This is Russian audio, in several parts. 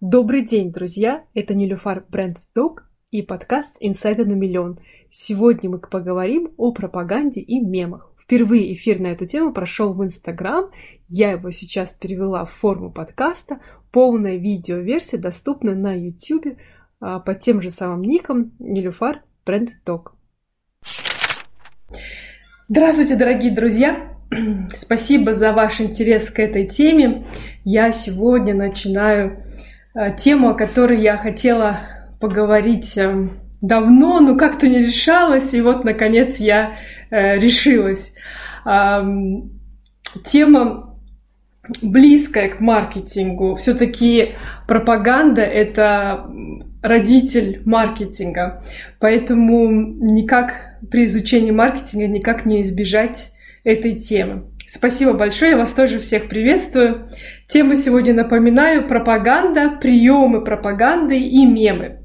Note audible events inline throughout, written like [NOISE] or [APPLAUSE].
Добрый день, друзья! Это Нилюфар Бренд Док и подкаст «Инсайды на миллион». Сегодня мы поговорим о пропаганде и мемах. Впервые эфир на эту тему прошел в Инстаграм. Я его сейчас перевела в форму подкаста. Полная видеоверсия доступна на YouTube а, под тем же самым ником Нилюфар Бренд Док. Здравствуйте, дорогие друзья! Спасибо за ваш интерес к этой теме. Я сегодня начинаю Э, тему, о которой я хотела поговорить э, давно, но как-то не решалась, и вот, наконец, я э, решилась. Тема близкая к маркетингу. Все-таки пропаганда — это родитель маркетинга, поэтому никак при изучении маркетинга никак не избежать этой темы. Спасибо большое, я вас тоже всех приветствую. Тема сегодня, напоминаю, пропаганда, приемы пропаганды и мемы.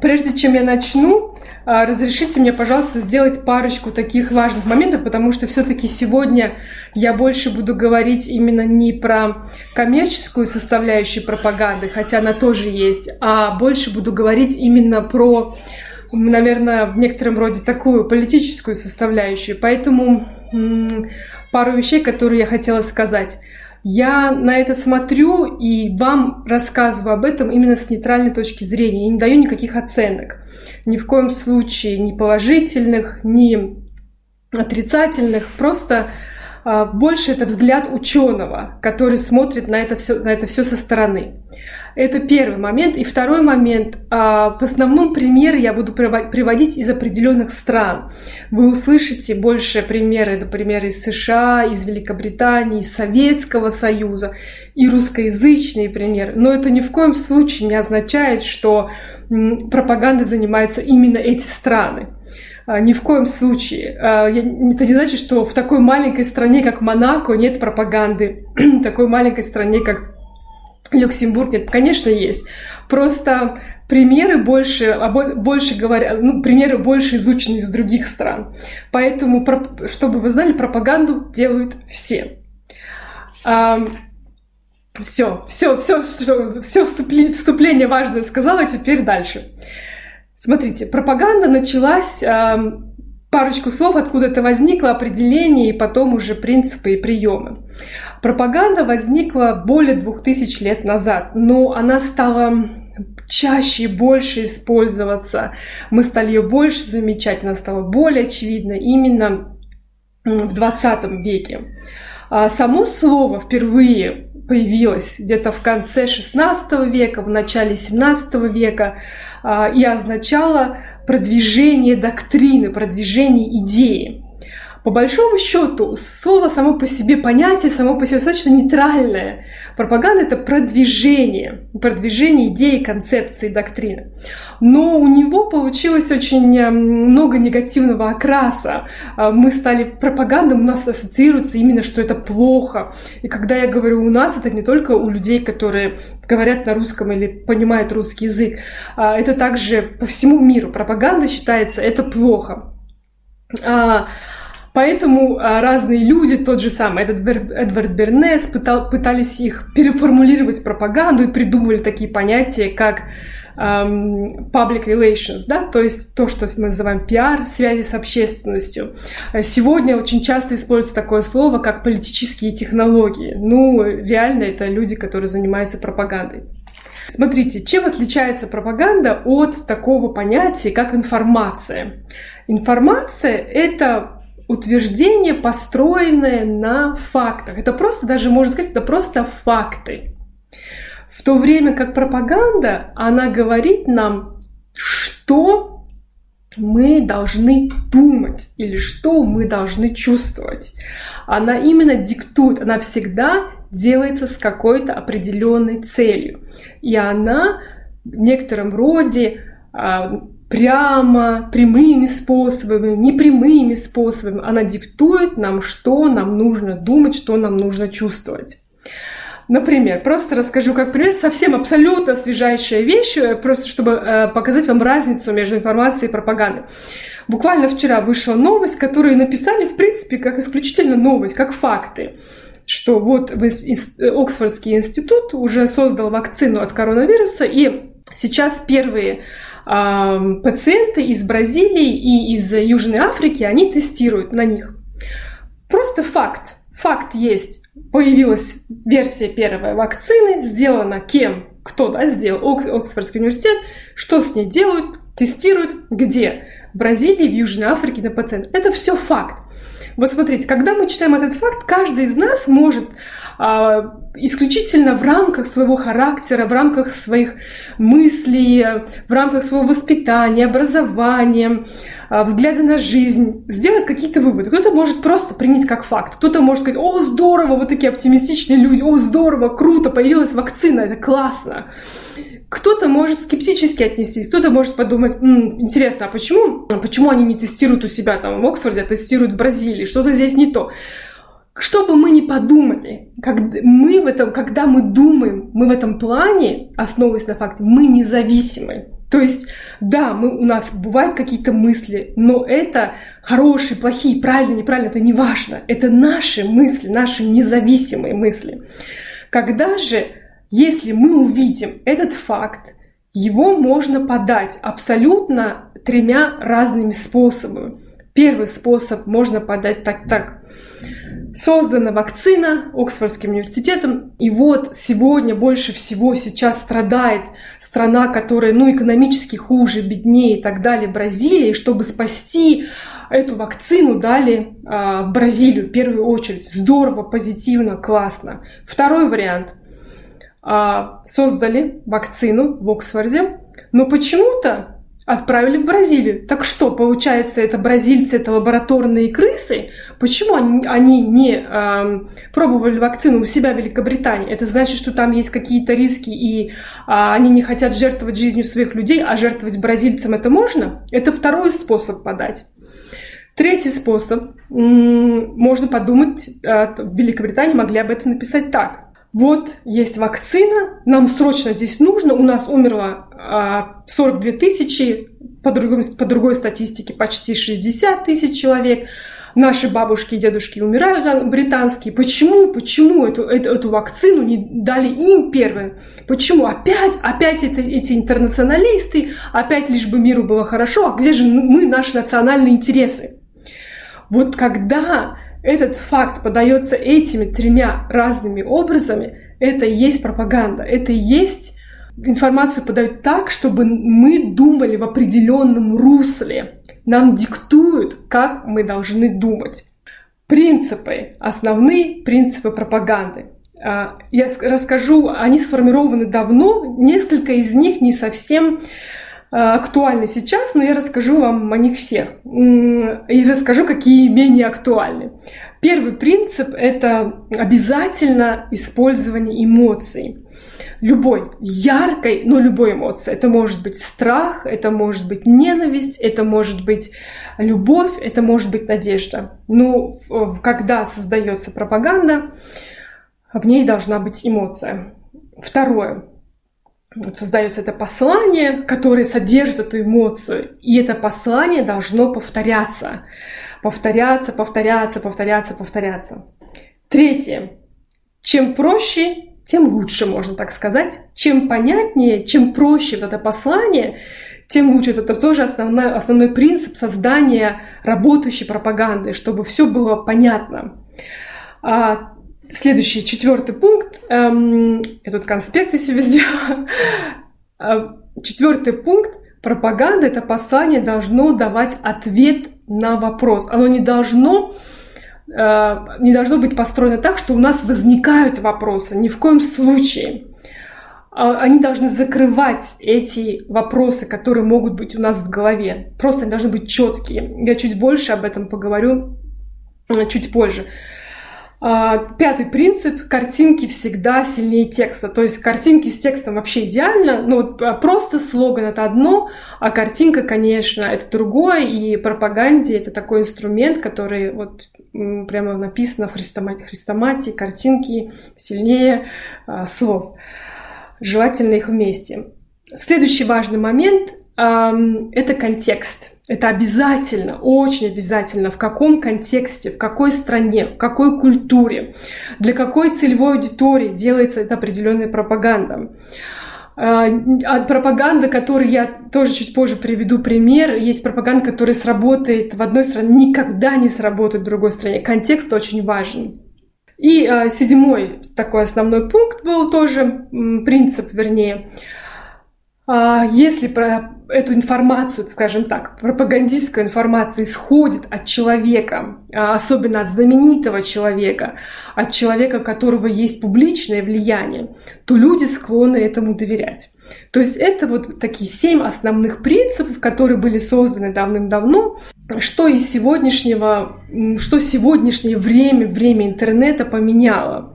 Прежде чем я начну, а, разрешите мне, пожалуйста, сделать парочку таких важных моментов, потому что все-таки сегодня я больше буду говорить именно не про коммерческую составляющую пропаганды, хотя она тоже есть, а больше буду говорить именно про, наверное, в некотором роде такую политическую составляющую. Поэтому пару вещей, которые я хотела сказать. Я на это смотрю и вам рассказываю об этом именно с нейтральной точки зрения. Я не даю никаких оценок. Ни в коем случае ни положительных, ни отрицательных. Просто а, больше это взгляд ученого, который смотрит на это все, на это все со стороны. Это первый момент. И второй момент. А, в основном примеры я буду приводить из определенных стран. Вы услышите больше примеры, например, из США, из Великобритании, из Советского Союза и русскоязычные примеры. Но это ни в коем случае не означает, что пропагандой занимаются именно эти страны. А, ни в коем случае. А, это не значит, что в такой маленькой стране, как Монако, нет пропаганды. [CLEARS THROAT] в такой маленькой стране, как Люксембург нет, конечно, есть. Просто примеры больше, больше говорят, ну, примеры больше изучены из других стран. Поэтому, чтобы вы знали, пропаганду делают все. Все, все, все, все, все вступление, важное сказала, теперь дальше. Смотрите, пропаганда началась парочку слов, откуда это возникло, определение и потом уже принципы и приемы. Пропаганда возникла более двух тысяч лет назад, но она стала чаще и больше использоваться. Мы стали ее больше замечать, она стала более очевидна именно в 20 веке. А само слово впервые появилось где-то в конце 16 века, в начале 17 века а, и означало продвижение доктрины, продвижение идеи. По большому счету, слово само по себе, понятие само по себе достаточно нейтральное. Пропаганда — это продвижение, продвижение идеи, концепции, доктрины. Но у него получилось очень э, много негативного окраса. А, мы стали пропагандой, у нас ассоциируется именно, что это плохо. И когда я говорю «у нас», это не только у людей, которые говорят на русском или понимают русский язык. А, это также по всему миру. Пропаганда считается это плохо. Поэтому а, разные люди, тот же самый Эдвард, Эдвард Бернес, пытал, пытались их переформулировать пропаганду и придумывали такие понятия, как um, public relations, да, то есть то, что мы называем пиар, связи с общественностью. Сегодня очень часто используется такое слово, как политические технологии. Ну, реально это люди, которые занимаются пропагандой. Смотрите, чем отличается пропаганда от такого понятия, как информация? Информация — это утверждение, построенное на фактах. Это просто, даже можно сказать, это просто факты. В то время как пропаганда, она говорит нам, что мы должны думать или что мы должны чувствовать. Она именно диктует, она всегда делается с какой-то определенной целью. И она в некотором роде а, прямо, прямыми способами, непрямыми способами. Она диктует нам, что нам нужно думать, что нам нужно чувствовать. Например, просто расскажу как пример, совсем абсолютно свежайшая вещь, э, просто чтобы э, показать вам разницу между информацией и пропагандой. Буквально вчера вышла новость, которую написали, в принципе, как исключительно новость, как факты. что вот Оксфордский институт уже создал вакцину от коронавируса, и сейчас первые э, пациенты из Бразилии и из Южной Африки, они тестируют на них. Просто факт. Факт есть. Появилась версия первой вакцины, сделана кем? Кто да, сделал? Оксфордский университет. Что с ней делают? Тестируют где? В Бразилии, в Южной Африке на пациент. Это все факт. Вот смотрите, когда мы читаем этот факт, каждый из нас может а, исключительно в рамках своего характера, в рамках своих мыслей, в рамках своего воспитания, образования, а, взгляда на жизнь, сделать какие-то выводы. Кто-то может просто принять как факт, кто-то может сказать, о, здорово, вот такие оптимистичные люди, о, здорово, круто, появилась вакцина, это классно. Кто-то может скептически отнестись, кто-то может подумать, М, интересно, а почему, почему они не тестируют у себя там в Оксфорде, а тестируют в Бразилии, что-то здесь не то. Что бы мы ни подумали, как мы в этом, когда мы думаем, мы в этом плане, основываясь на факте, мы независимы. То есть, да, мы, у нас бывают какие-то мысли, но это хорошие, плохие, правильные, неправильные, это не важно. Это наши мысли, наши независимые мысли. Когда же если мы увидим этот факт, его можно подать абсолютно тремя разными способами. Первый способ можно подать так так. Создана вакцина Оксфордским университетом, и вот сегодня больше всего сейчас страдает страна, которая ну, экономически хуже, беднее и так далее, Бразилия, и чтобы спасти эту вакцину дали а, Бразилию в первую очередь. Здорово, позитивно, классно. Второй вариант – создали вакцину в Оксфорде, но почему-то отправили в Бразилию. Так что, получается, это бразильцы, это лабораторные крысы? Почему они, они не э, пробовали вакцину у себя в Великобритании? Это значит, что там есть какие-то риски, и э, они не хотят жертвовать жизнью своих людей, а жертвовать бразильцам это можно? Это второй способ подать. Третий способ. Можно подумать, э, в Великобритании могли об этом написать так вот есть вакцина, нам срочно здесь нужно, у нас умерло а, 42 тысячи, по другой, по другой статистике почти 60 тысяч человек, наши бабушки и дедушки умирают британские. Почему, почему эту, эту, эту вакцину не дали им первым? Почему опять, опять это, эти интернационалисты, опять лишь бы миру было хорошо, а где же мы, наши национальные интересы? Вот когда этот факт подается этими тремя разными образами, это и есть пропаганда, это и есть информацию подают так, чтобы мы думали в определенном русле. Нам диктуют, как мы должны думать. Принципы, основные принципы пропаганды. А, я расскажу, они сформированы давно, несколько из них не совсем актуальны сейчас, но я расскажу вам о них всех. И расскажу, какие менее актуальны. Первый принцип – это обязательно использование эмоций. Любой, яркой, но любой эмоции. Это может быть страх, это может быть ненависть, это может быть любовь, это может быть надежда. Ну, когда создается пропаганда, в ней должна быть эмоция. Второе создается это послание, которое содержит эту эмоцию. И это послание должно повторяться. Повторяться, повторяться, повторяться, повторяться. Третье. Чем проще, тем лучше, можно так сказать. Чем понятнее, чем проще это послание, тем лучше. Это тоже основной, основной принцип создания работающей пропаганды, чтобы все было понятно. А Следующий, четвертый пункт. Эм, я тут конспекты себе сделала. Э, четвертый пункт. Пропаганда, это послание должно давать ответ на вопрос. Оно не должно э, не должно быть построено так, что у нас возникают вопросы. Ни в коем случае. А, они должны закрывать эти вопросы, которые могут быть у нас в голове. Просто они должны быть четкие. Я чуть больше об этом поговорю э, чуть позже. А, пятый принцип – картинки всегда сильнее текста. То есть картинки с текстом вообще идеально, но вот а, просто слоган – это одно, а картинка, конечно, это другое, и пропаганде это такой инструмент, который вот прямо написано в хрестоматии картинки сильнее а, слов. Желательно их вместе. Следующий важный момент это контекст. Это обязательно, очень обязательно, в каком контексте, в какой стране, в какой культуре, для какой целевой аудитории делается эта определенная пропаганда. А, от пропаганды, которой я тоже чуть позже приведу пример, есть пропаганда, которая сработает в одной стране, никогда не сработает в другой стране. Контекст очень важен. И э, седьмой такой основной пункт был тоже, принцип, вернее, если про эту информацию, скажем так, пропагандистская информация исходит от человека, особенно от знаменитого человека, от человека, у которого есть публичное влияние, то люди склонны этому доверять. То есть это вот такие семь основных принципов, которые были созданы давным-давно, что из сегодняшнего, что сегодняшнее время, время интернета поменяло.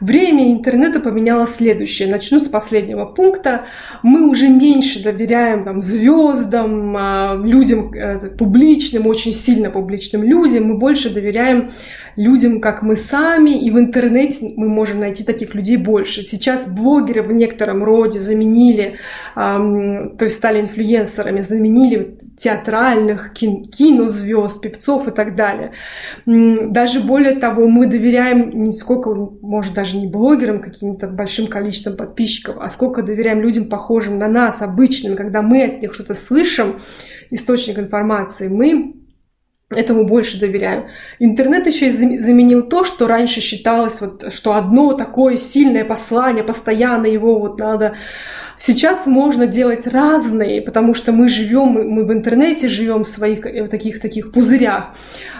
Время интернета поменяло следующее. Начну с последнего пункта. Мы уже меньше доверяем там, звездам, а, людям э, публичным, очень сильно публичным людям. Мы больше доверяем людям, как мы сами, и в интернете мы можем найти таких людей больше. Сейчас блогеры в некотором роде заменили, то есть стали инфлюенсерами, заменили театральных, кинозвезд, певцов и так далее. Даже более того, мы доверяем не сколько, может, даже не блогерам, каким-то большим количеством подписчиков, а сколько доверяем людям, похожим на нас, обычным, когда мы от них что-то слышим, источник информации, мы этому больше доверяю. Интернет еще и заменил то, что раньше считалось, вот, что одно такое сильное послание, постоянно его вот надо Сейчас можно делать разные, потому что мы живем, мы в интернете живем в своих э, таких таких пузырях.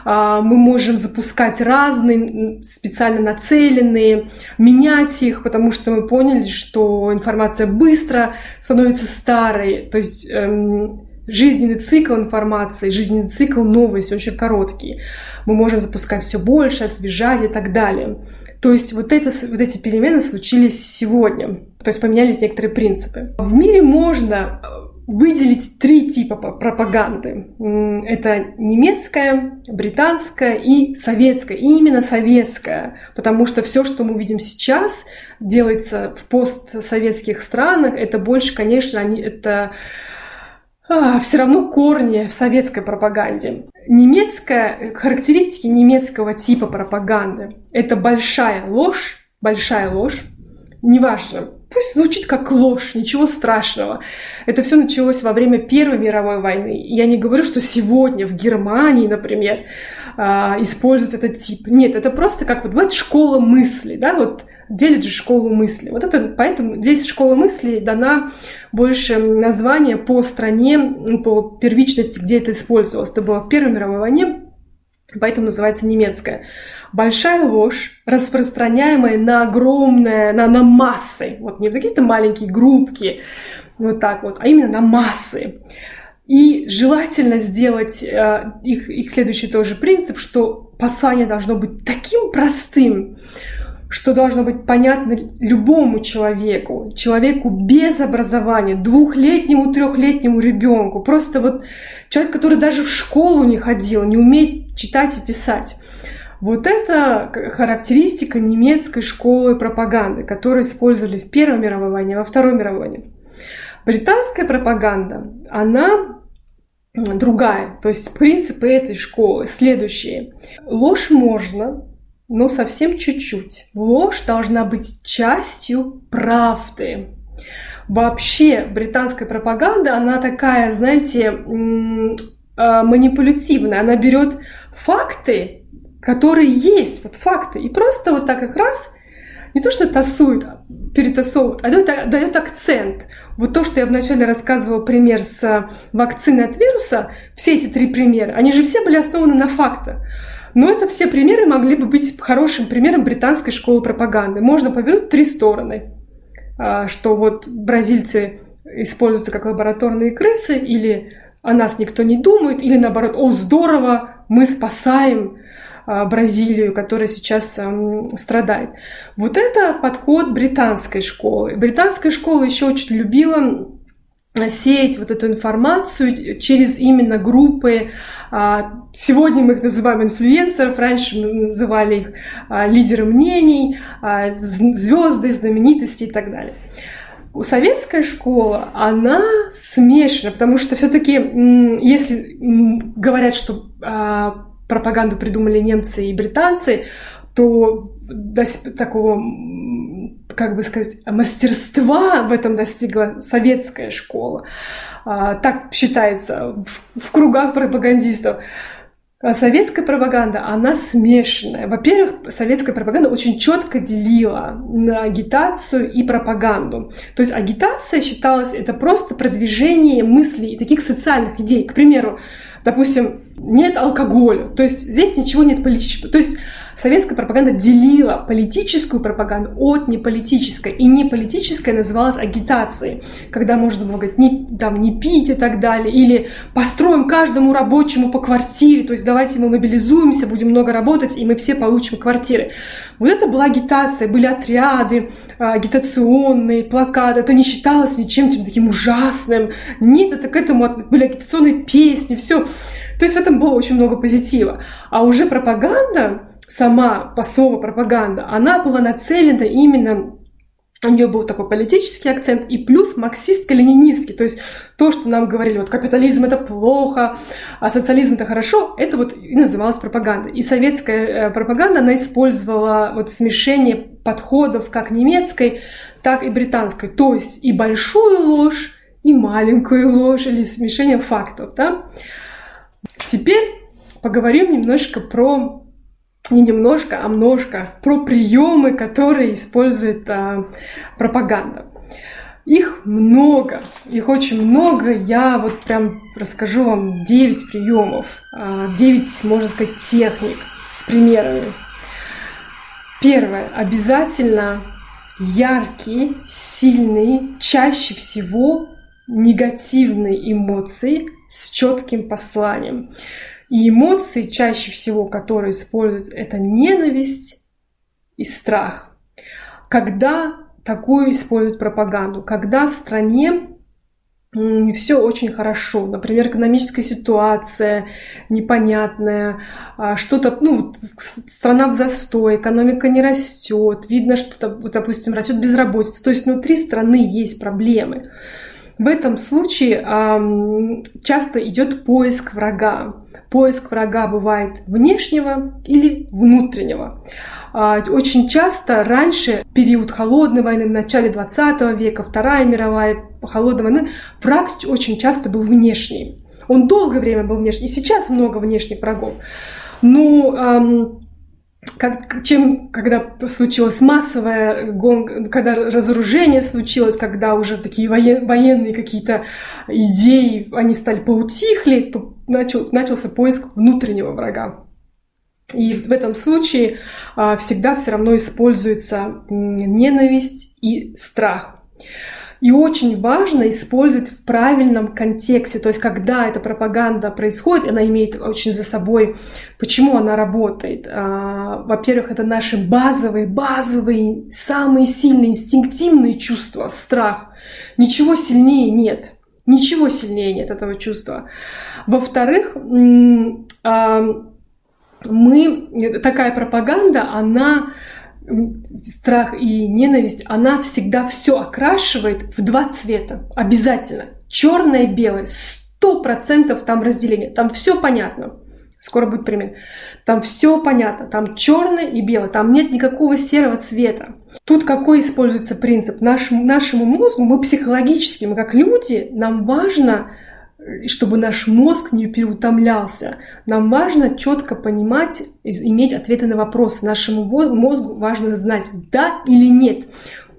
А, мы можем запускать разные, специально нацеленные, менять их, потому что мы поняли, что информация быстро становится старой. То есть эм, жизненный цикл информации, жизненный цикл новости очень короткий. Мы можем запускать все больше, освежать и так далее. То есть вот, это, вот эти перемены случились сегодня. То есть поменялись некоторые принципы. В мире можно э, выделить три типа пропаганды. Это немецкая, британская и советская. И именно советская, потому что все, что мы видим сейчас, делается в постсоветских странах, это больше, конечно, они, это а, все равно корни в советской пропаганде. Немецкая, характеристики немецкого типа пропаганды – это большая ложь, большая ложь, неважно, пусть звучит как ложь, ничего страшного. Это все началось во время Первой мировой войны. Я не говорю, что сегодня в Германии, например, а, используют этот тип. Нет, это просто как вот бывает школа мысли, да, вот делит же школу мысли. Вот это, поэтому здесь школа мысли дана больше название по стране, по первичности, где это использовалось. Это было в Первой мировой войне, поэтому называется немецкая. Большая ложь, распространяемая на огромное, на, на массы, вот не какие-то маленькие группки, вот так вот, а именно на массы. И желательно сделать э, их, их следующий тоже принцип, что послание должно быть таким простым, что должно быть понятно любому человеку, человеку без образования, двухлетнему, трехлетнему ребенку, просто вот человек, который даже в школу не ходил, не умеет читать и писать. Вот это характеристика немецкой школы пропаганды, которую использовали в Первой мировой войне, во Второй мировой войне. Британская пропаганда, она другая. То есть принципы этой школы следующие. Ложь можно, но совсем чуть-чуть. Ложь должна быть частью правды. Вообще британская пропаганда, она такая, знаете, а, манипулятивная. Она берет факты, которые есть, вот факты, и просто вот так как раз не то, что тасует, а перетасовывает, а дает, дает акцент. Вот то, что я вначале рассказывала пример с вакциной от вируса, все эти три примера, они же все были основаны на фактах. Но это все примеры могли бы быть хорошим примером британской школы пропаганды. Можно повернуть три стороны. А, что вот бразильцы используются как лабораторные крысы, или о нас никто не думает, или наоборот, о, здорово, мы спасаем а, Бразилию, которая сейчас страдает. Вот это подход британской школы. Британская школа еще очень любила сеять вот эту информацию через именно группы. А, сегодня мы их называем инфлюенсеров, раньше мы называли их а, лидеры мнений, а, звезды, знаменитости и так далее. Советская школа, она смешана, потому что все-таки, если говорят, что пропаганду придумали немцы и британцы, то такого, как бы сказать, мастерства в этом достигла советская школа. А, так считается в кругах пропагандистов. А советская пропаганда, она смешанная. Во-первых, советская пропаганда очень четко делила на агитацию и пропаганду. То есть агитация считалась это просто продвижение мыслей и таких социальных идей. К примеру, допустим, нет алкоголя, то есть здесь ничего нет политического. То есть советская пропаганда делила политическую пропаганду от неполитической. И неполитическая называлась агитацией, когда можно было говорить, не, там, не пить и так далее, или построим каждому рабочему по квартире, то есть давайте мы мобилизуемся, будем много работать, и мы все получим квартиры. Вот это была агитация, были отряды а, агитационные, плакаты, это не считалось ничем таким ужасным. Нет, это к этому были агитационные песни, все. То есть в этом было очень много позитива. А уже пропаганда, сама посова пропаганда, она была нацелена именно у нее был такой политический акцент и плюс марксистско-ленинистский. То есть то, что нам говорили, вот капитализм это плохо, а социализм это хорошо, это вот и называлось пропагандой. И советская э, пропаганда, она использовала вот смешение подходов как немецкой, так и британской. То есть и большую ложь, и маленькую ложь, или смешение фактов. Да? Теперь поговорим немножко про не немножко, а множко про приемы, которые использует а, пропаганда. Их много, их очень много. Я вот прям расскажу вам 9 приемов, 9, а, можно сказать, техник с примерами. Первое. Обязательно яркие, сильные, чаще всего негативные эмоции с четким посланием. И эмоции чаще всего, которые используются, это ненависть и страх. Когда такую используют пропаганду? Когда в стране все очень хорошо. Например, экономическая ситуация непонятная, а, что-то, ну, страна в застой, экономика не растет, видно, что, допустим, растет безработица. То есть внутри страны есть проблемы. В этом случае часто идет поиск врага. Поиск врага бывает внешнего или внутреннего. А, очень часто раньше, период холодной войны, в начале 20 века, Вторая мировая холодная война, враг очень часто был внешний. Он долгое время был внешний. И сейчас много внешних врагов. Но как, чем, когда случилось массовое когда разоружение случилось, когда уже такие воен, военные какие-то идеи, они стали поутихли, то начал, начался поиск внутреннего врага. И в этом случае а, всегда все равно используется ненависть и страх. И очень важно использовать в правильном контексте. То есть, когда эта пропаганда происходит, она имеет очень за собой, почему она работает. А, во-первых, это наши базовые, базовые, самые сильные инстинктивные чувства, страх. Ничего сильнее нет. Ничего сильнее нет этого чувства. Во-вторых, а, мы, такая пропаганда, она страх и ненависть, она всегда все окрашивает в два цвета. Обязательно. Черное и белое. Сто процентов там разделение. Там все понятно. Скоро будет пример. Там все понятно. Там черное и белое. Там нет никакого серого цвета. Тут какой используется принцип? Наш, нашему мозгу, мы психологически, мы как люди, нам важно чтобы наш мозг не переутомлялся. Нам важно четко понимать, иметь ответы на вопросы. Нашему мозгу важно знать, да или нет.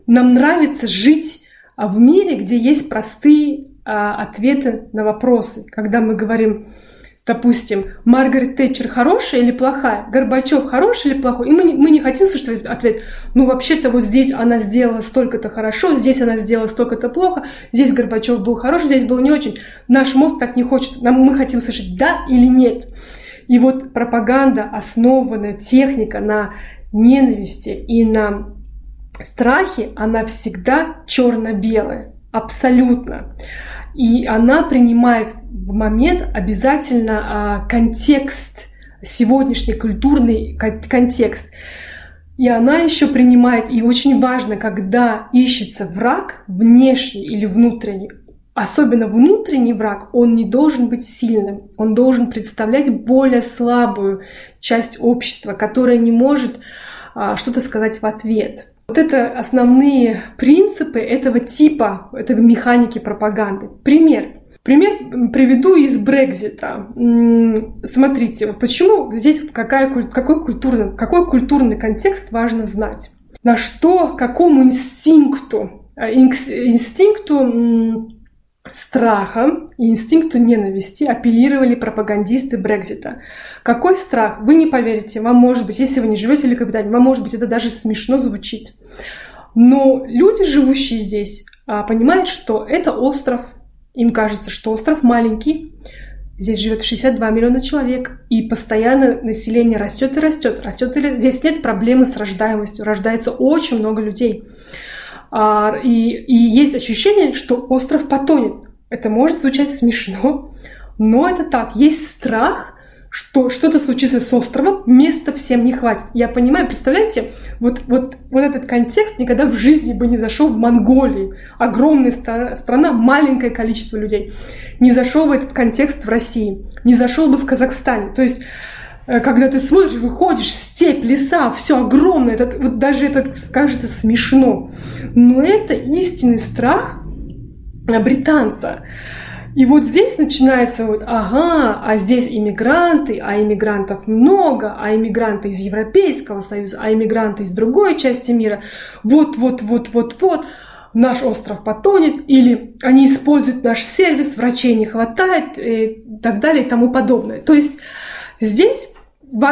Нам нравится жить а, в мире, где есть простые а, ответы на вопросы. Когда мы говорим, допустим, Маргарет Тэтчер хорошая или плохая, Горбачев хороший или плохой, и мы не, мы не хотим слышать ответ, ну вообще-то вот здесь она сделала столько-то хорошо, здесь она сделала столько-то плохо, здесь Горбачев был хороший, здесь был не очень. Наш мозг так не хочет, нам, мы хотим слышать да или нет. И вот пропаганда, основанная техника на ненависти и на страхе, она всегда черно-белая, абсолютно. И она принимает в момент обязательно а, контекст, сегодняшний культурный контекст. И она еще принимает, и очень важно, когда ищется враг, внешний или внутренний, особенно внутренний враг, он не должен быть сильным, он должен представлять более слабую часть общества, которая не может а, что-то сказать в ответ. Вот это основные принципы этого типа, этой механики пропаганды. Пример. Пример приведу из Брекзита. Смотрите, вот почему здесь какая, какой, культурный, какой культурный контекст важно знать. На что, какому инстинкту, а, инстинкту страха и инстинкту ненависти апеллировали пропагандисты Брекзита. Какой страх? Вы не поверите. Вам может быть, если вы не живете в Великобритании, вам может быть это даже смешно звучит. Но люди, живущие здесь, а, понимают, что это остров, им кажется, что остров маленький, здесь живет 62 миллиона человек, и постоянно население растет и растет. растет и... Здесь нет проблемы с рождаемостью, рождается очень много людей. А, и, и есть ощущение, что остров потонет. Это может звучать смешно, но это так. Есть страх, что что-то случится с островом, места всем не хватит. Я понимаю, представляете, вот, вот, вот этот контекст никогда в жизни бы не зашел в Монголии. Огромная страна, маленькое количество людей. Не зашел бы этот контекст в России, не зашел бы в Казахстане. То есть когда ты смотришь, выходишь, степь, леса, все огромное, это, вот даже это кажется смешно. Но это истинный страх британца. И вот здесь начинается вот, ага, а здесь иммигранты, а иммигрантов много, а иммигранты из Европейского Союза, а иммигранты из другой части мира. Вот, вот, вот, вот, вот наш остров потонет, или они используют наш сервис, врачей не хватает, и так далее, и тому подобное. То есть здесь,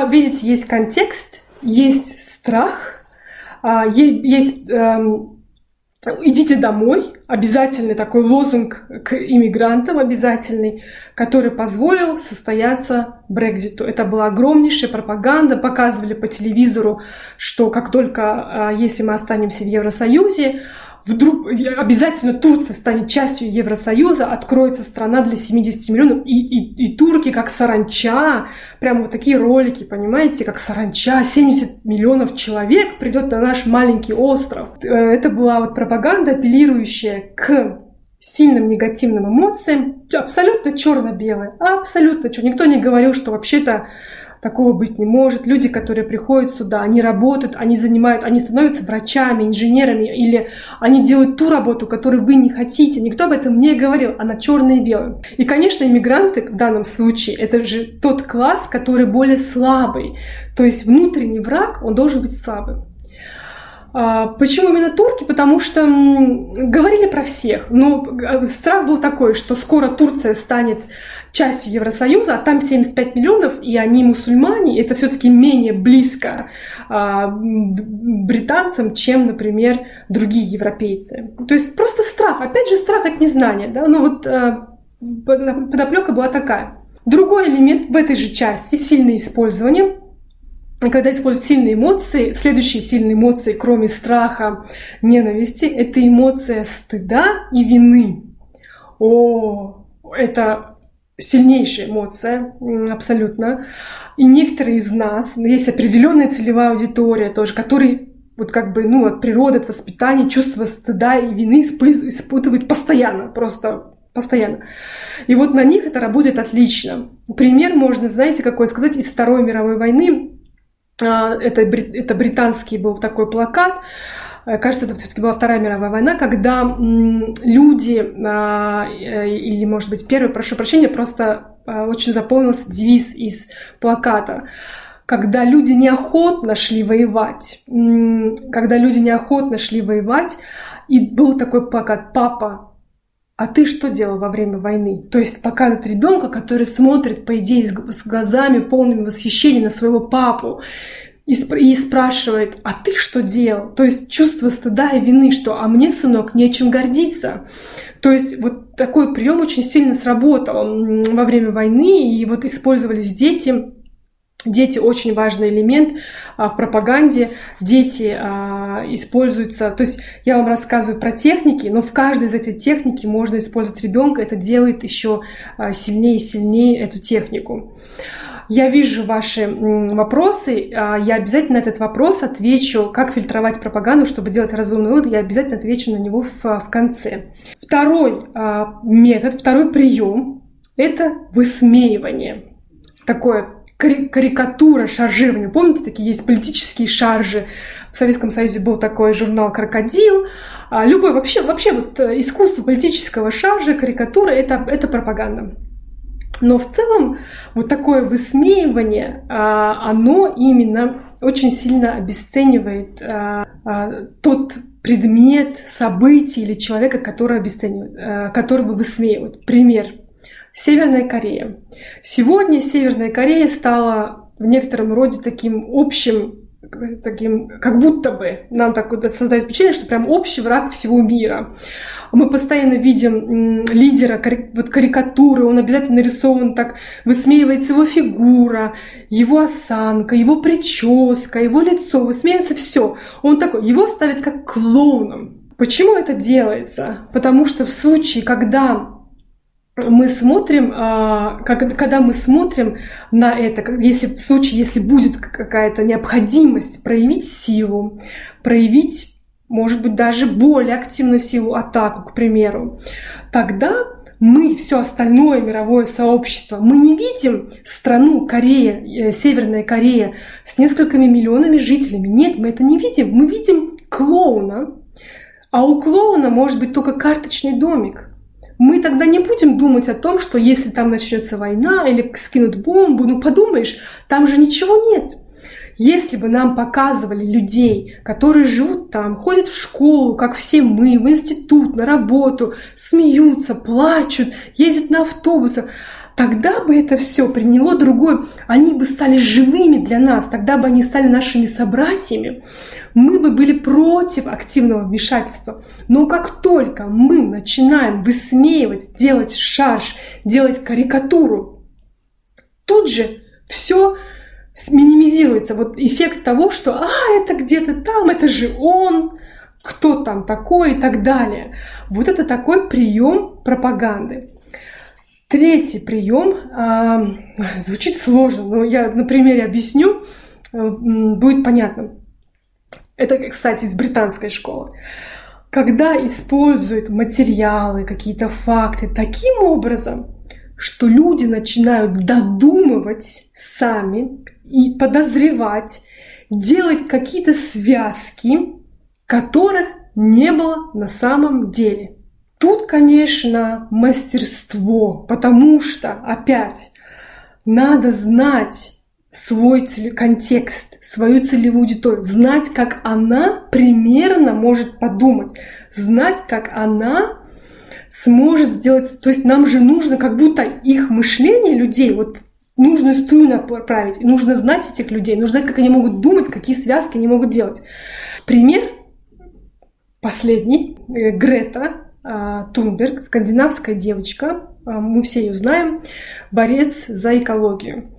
видите, есть контекст, есть страх, а, есть эм, идите домой, обязательный такой лозунг к иммигрантам, обязательный, который позволил состояться Брекзиту. Это была огромнейшая пропаганда, показывали по телевизору, что как только, а, если мы останемся в Евросоюзе, вдруг обязательно Турция станет частью Евросоюза, откроется страна для 70 миллионов, и, и, и турки как саранча, прямо вот такие ролики, понимаете, как саранча, 70 миллионов человек придет на наш маленький остров. Э, это была вот пропаганда, апеллирующая к сильным негативным эмоциям, абсолютно черно-белое, абсолютно черно. Никто не говорил, что вообще-то Такого быть не может. Люди, которые приходят сюда, они работают, они занимают, они становятся врачами, инженерами, или они делают ту работу, которую вы не хотите. Никто об этом не говорил, она черная и белая. И, конечно, иммигранты в данном случае, это же тот класс, который более слабый. То есть внутренний враг, он должен быть слабым. А, почему именно турки? Потому что говорили про всех. Но э, страх был такой, что скоро Турция станет частью Евросоюза, а там 75 миллионов, и они мусульмане, это все-таки менее близко а, британцам, чем, например, другие европейцы. То есть просто страх, опять же страх от незнания. Да? Ну вот а, подоплека была такая. Другой элемент в этой же части, сильное использование – когда используют сильные эмоции, следующие сильные эмоции, кроме страха, ненависти, это эмоция стыда и вины. О, это сильнейшая эмоция, абсолютно. И некоторые из нас, ну, есть определенная целевая аудитория тоже, которые вот как бы, ну, от природы, от воспитания, чувство стыда и вины испытывают постоянно, просто постоянно. И вот на них это работает отлично. Пример можно, знаете, какой сказать, из Второй мировой войны это, это британский был такой плакат, э, кажется, это все-таки была Вторая мировая война, когда люди, а, э, или, может быть, первый, прошу прощения, просто а, очень заполнился девиз из плаката. Когда люди неохотно шли воевать, когда люди неохотно шли воевать, и был такой плакат «Папа, а ты что делал во время войны? То есть показывает ребенка, который смотрит, по идее, с глазами полными восхищения на своего папу и, спр- и спрашивает, а ты что делал? То есть чувство стыда и вины, что а мне, сынок, нечем гордиться. То есть вот такой прием очень сильно сработал во время войны, и вот использовались дети Дети очень важный элемент а, в пропаганде. Дети а, используются, то есть я вам рассказываю про техники, но в каждой из этих техники можно использовать ребенка. Это делает еще а, сильнее и сильнее эту технику. Я вижу ваши вопросы, я обязательно на этот вопрос отвечу, как фильтровать пропаганду, чтобы делать разумный вывод, я обязательно отвечу на него в, конце. Второй метод, второй прием – это высмеивание. Такое карикатура, шаржирование. Помните, такие есть политические шаржи. В Советском Союзе был такой журнал «Крокодил». А, любой вообще, вообще вот э, искусство политического шаржа, карикатура это, – это пропаганда. Но в целом вот такое высмеивание, а, оно именно очень сильно обесценивает а, тот предмет, событие или человека, который обесценивает, которого высмеивают. Пример – Северная Корея. Сегодня Северная Корея стала в некотором роде таким общим таким, как будто бы нам так вот создает впечатление, что прям общий враг всего мира. Мы постоянно видим лидера, вот карикатуры, он обязательно нарисован так, высмеивается его фигура, его осанка, его прическа, его лицо, высмеивается все. Он такой, его ставят как клоуном. Почему это делается? Потому что в случае, когда мы смотрим, а, когда мы смотрим на это, если в случае, если будет какая-то необходимость проявить силу, проявить, может быть, даже более активную силу, атаку, к примеру, тогда мы, все остальное мировое сообщество, мы не видим страну Корея, э, Северная Корея с несколькими миллионами жителями. Нет, мы это не видим. Мы видим клоуна, а у клоуна может быть только карточный домик мы тогда не будем думать о том, что если там начнется война или скинут бомбу, ну подумаешь, там же ничего нет. Если бы нам показывали людей, которые живут там, ходят в школу, как все мы, в институт, на работу, смеются, плачут, ездят на автобусах, тогда бы это все приняло другой, они бы стали живыми для нас, тогда бы они стали нашими собратьями, мы бы были против активного вмешательства. Но как только мы начинаем высмеивать, делать шаш, делать карикатуру, тут же все минимизируется. Вот эффект того, что «а, это где-то там, это же он», кто там такой и так далее. Вот это такой прием пропаганды. Третий прием э, звучит сложно, но я на примере объясню, э, будет понятно. Это, кстати, из британской школы. Когда используют материалы, какие-то факты таким образом, что люди начинают додумывать сами и подозревать, делать какие-то связки, которых не было на самом деле. Тут, конечно, мастерство, потому что, опять, надо знать свой контекст, свою целевую аудиторию, знать, как она примерно может подумать, знать, как она сможет сделать, то есть нам же нужно как будто их мышление людей, вот нужную струю направить, нужно знать этих людей, нужно знать, как они могут думать, какие связки они могут делать. Пример последний, э, Грета, Тунберг, скандинавская девочка, а, мы все ее знаем, борец за экологию.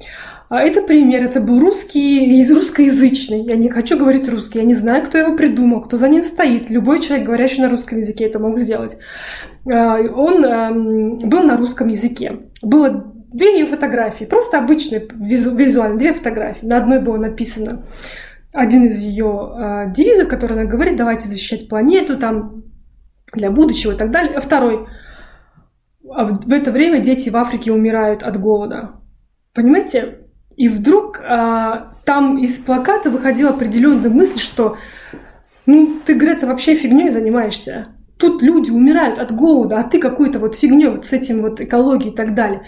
А это пример, это был русский, русскоязычный. Я не хочу говорить русский, я не знаю, кто его придумал, кто за ним стоит. Любой человек, говорящий на русском языке, это мог сделать. Он был на русском языке. Было две ее фотографии, просто обычные, визуально, две фотографии. На одной было написано один из ее девизов, который она говорит, давайте защищать планету, там для будущего и так далее. А второй, а в это время дети в Африке умирают от голода. Понимаете? И вдруг а, там из плаката выходила определенная мысль, что ну ты, Грета, вообще фигней занимаешься. Тут люди умирают от голода, а ты какой-то вот фигней вот с этим вот экологией и так далее.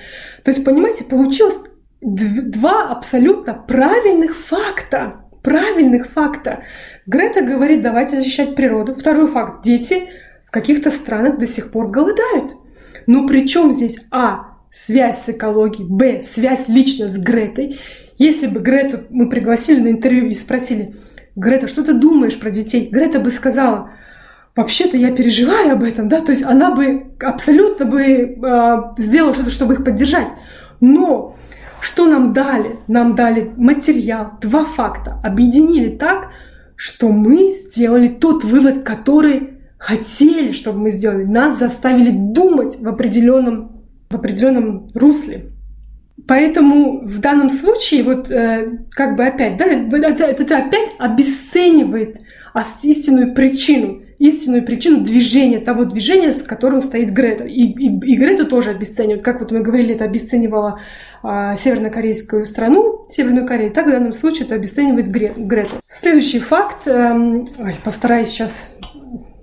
То есть, понимаете, получилось два абсолютно правильных факта. Правильных факта. Грета говорит, давайте защищать природу. Второй факт. Дети каких-то странах до сих пор голодают. Но при чем здесь А? Связь с экологией, Б. Связь лично с Гретой. Если бы Грету мы пригласили на интервью и спросили, Грета, что ты думаешь про детей? Грета бы сказала, вообще-то я переживаю об этом, да, то есть она бы абсолютно бы э, сделала что-то, чтобы их поддержать. Но что нам дали? Нам дали материал, два факта, объединили так, что мы сделали тот вывод, который хотели, чтобы мы сделали. Нас заставили думать в определенном, в определенном русле. Поэтому в данном случае, вот э, как бы опять, да, это, это опять обесценивает истинную причину, истинную причину движения, того движения, с которым стоит Грета. И, и, и Грету тоже обесценивают. Как вот мы говорили, это обесценивало э, севернокорейскую страну, Северную Корею, так в данном случае это обесценивает Грету. Следующий факт, э, ой, постараюсь сейчас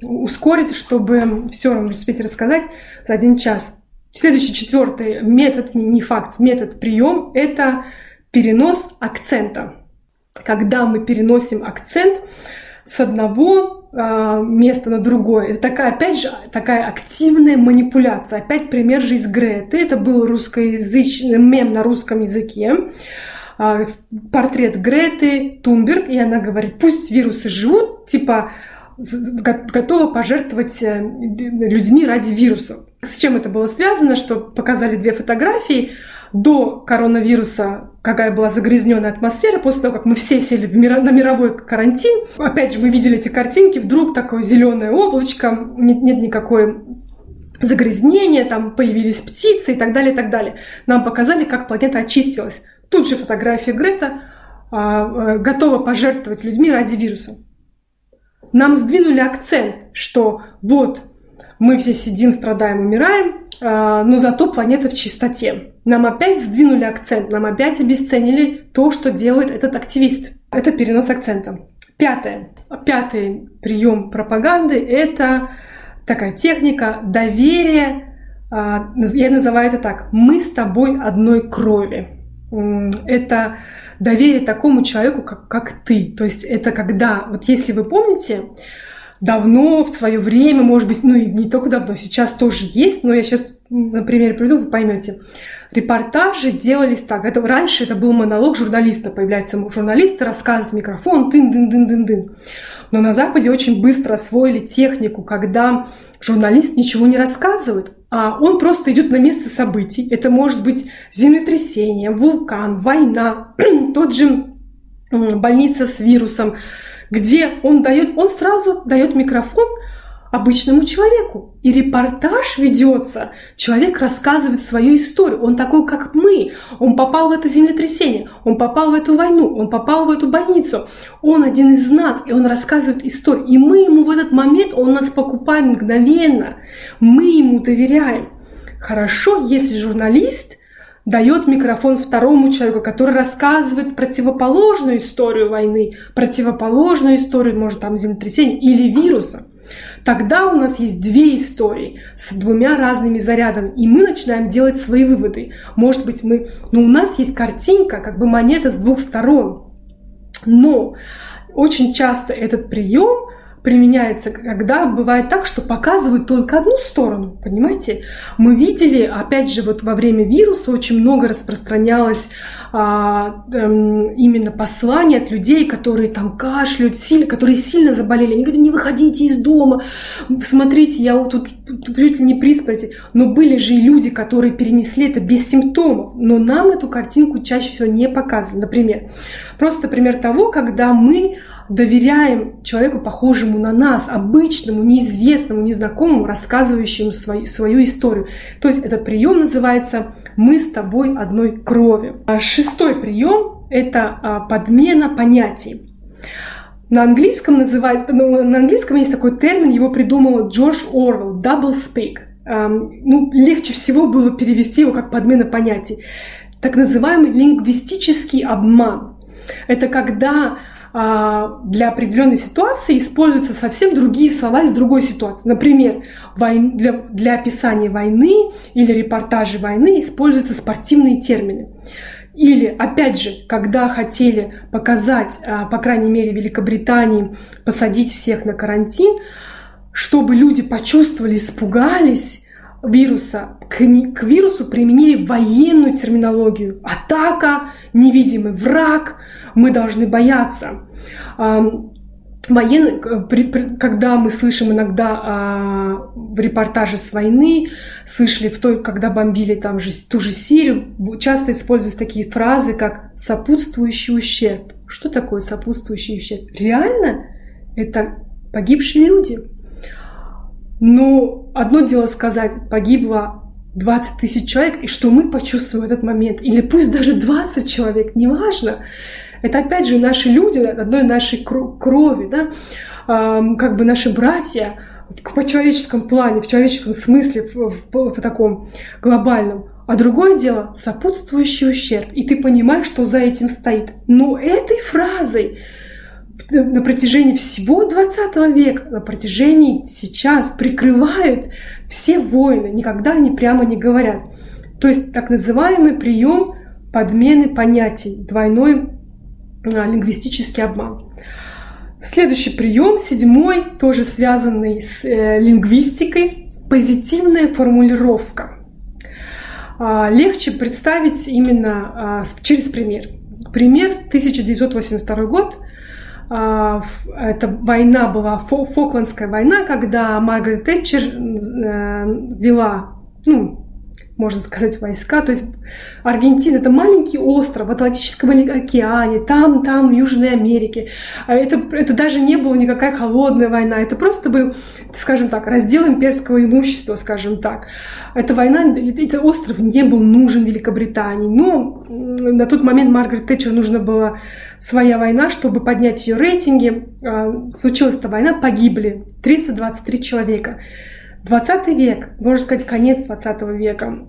ускорить, чтобы все успеть рассказать за один час. Следующий, четвертый метод, не факт, метод, прием – это перенос акцента. Когда мы переносим акцент с одного э, места на другое, это такая, опять же, такая активная манипуляция. Опять пример же из Греты. Это был русскоязычный мем на русском языке а, портрет Греты Тунберг, и она говорит, пусть вирусы живут, типа готова пожертвовать э, людьми ради вирусов. С чем это было связано, что показали две фотографии до коронавируса, какая была загрязненная атмосфера, после того, как мы все сели в мир, на мировой карантин. Опять же, мы видели эти картинки, вдруг такое зеленое облачко, нет, нет никакой загрязнения, там появились птицы и так далее, и так далее. Нам показали, как планета очистилась. Тут же фотография Грета а, а, готова пожертвовать людьми ради вируса. Нам сдвинули акцент, что вот мы все сидим, страдаем, умираем, а, но зато планета в чистоте. Нам опять сдвинули акцент, нам опять обесценили то, что делает этот активист. Это перенос акцента. Пятое. Пятый прием пропаганды – это такая техника доверия. А, я называю это так. Мы с тобой одной крови. Это доверие такому человеку, как, как ты. То есть это когда, вот если вы помните, давно, в свое время, может быть, ну и не только давно, сейчас тоже есть, но я сейчас, например, приведу, вы поймете. Репортажи делались так. Это, раньше это был монолог журналиста. Появляется журналист, рассказывает в микрофон, тын дын дын дын дын Но на Западе очень быстро освоили технику, когда журналист ничего не рассказывает, а он просто идет на место событий. Это может быть землетрясение, вулкан, война, [CLEARS THROAT] тот же больница с вирусом, где он дает, он сразу дает микрофон обычному человеку. И репортаж ведется, человек рассказывает свою историю. Он такой, как мы. Он попал в это землетрясение, он попал в эту войну, он попал в эту больницу. Он один из нас, и он рассказывает историю. И мы ему в этот момент, он нас покупает мгновенно. Мы ему доверяем. Хорошо, если журналист – дает микрофон второму человеку, который рассказывает противоположную историю войны, противоположную историю, может, там, землетрясения или вируса. Тогда у нас есть две истории с двумя разными зарядами, и мы начинаем делать свои выводы. Может быть, мы... Ну, у нас есть картинка, как бы монета с двух сторон. Но очень часто этот прием применяется, когда бывает так, что показывают только одну сторону, понимаете? Мы видели, опять же, вот во время вируса очень много распространялось а, эм, именно посланий от людей, которые там кашляют, сильно, которые сильно заболели. Они говорят, не выходите из дома, смотрите, я тут, тут чуть ли не при Но были же и люди, которые перенесли это без симптомов, но нам эту картинку чаще всего не показывали. Например, просто пример того, когда мы доверяем человеку, похожему на нас, обычному, неизвестному, незнакомому, рассказывающему свою, свою историю. То есть этот прием называется «Мы с тобой одной крови». А шестой прием – это а, подмена понятий. На английском называют, ну, на английском есть такой термин, его придумал Джордж Орвелл – double speak. Ну, легче всего было перевести его как подмена понятий. Так называемый лингвистический обман. Это когда для определенной ситуации используются совсем другие слова из другой ситуации. Например, для, для описания войны или репортажей войны используются спортивные термины. Или, опять же, когда хотели показать, а, по крайней мере, Великобритании, посадить всех на карантин, чтобы люди почувствовали, испугались вируса, к, к вирусу применили военную терминологию. Атака, невидимый враг, мы должны бояться. Военный, когда мы слышим иногда а, в репортаже с войны, слышали в той, когда бомбили там же ту же Сирию, часто используются такие фразы, как сопутствующий ущерб. Что такое сопутствующий ущерб? Реально это погибшие люди. Но одно дело сказать, погибло 20 тысяч человек, и что мы почувствуем этот момент, или пусть даже 20 человек, неважно. Это опять же наши люди, одной нашей крови, да, как бы наши братья по человеческом плане, в человеческом смысле, в, таком глобальном. А другое дело – сопутствующий ущерб. И ты понимаешь, что за этим стоит. Но этой фразой на протяжении всего 20 века, на протяжении сейчас прикрывают все войны, никогда они прямо не говорят. То есть так называемый прием подмены понятий, двойной лингвистический обман. Следующий прием, седьмой, тоже связанный с э, лингвистикой, позитивная формулировка. А, легче представить именно а, через пример. Пример 1982 год – а, эта война была, Фокландская война, когда Маргарет Тэтчер э, вела, ну, можно сказать, войска. То есть Аргентина — это маленький остров в Атлантическом океане, там, там, в Южной Америке. А это, это даже не была никакая холодная война, это просто был, скажем так, раздел имперского имущества, скажем так. Эта война, этот остров не был нужен Великобритании. Но на тот момент Маргарет Тэтчер нужна была своя война, чтобы поднять ее рейтинги. А, случилась эта война, погибли 323 человека. 20 век, можно сказать, конец 20 века.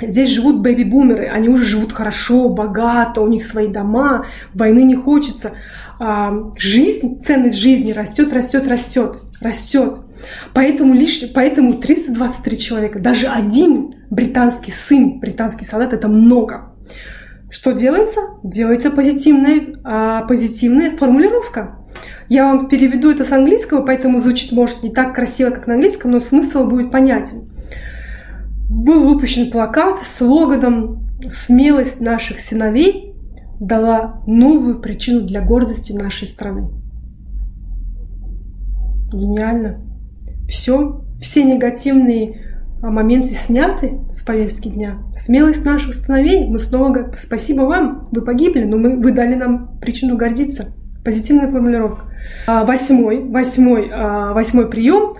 Здесь живут бэби-бумеры, они уже живут хорошо, богато, у них свои дома, войны не хочется. А, жизнь, ценность жизни растет, растет, растет, растет. Поэтому, лишь, поэтому 323 человека, даже один британский сын, британский солдат, это много. Что делается? Делается позитивная, а, позитивная формулировка. Я вам переведу это с английского, поэтому звучит, может, не так красиво, как на английском, но смысл будет понятен. Был выпущен плакат с слоганом «Смелость наших сыновей дала новую причину для гордости нашей страны». Гениально. Все, все негативные а, моменты сняты с повестки дня. Смелость наших сыновей, мы снова говорим, спасибо вам, вы погибли, но мы, вы дали нам причину гордиться. Позитивная формулировка. А, восьмой, восьмой, а, восьмой прием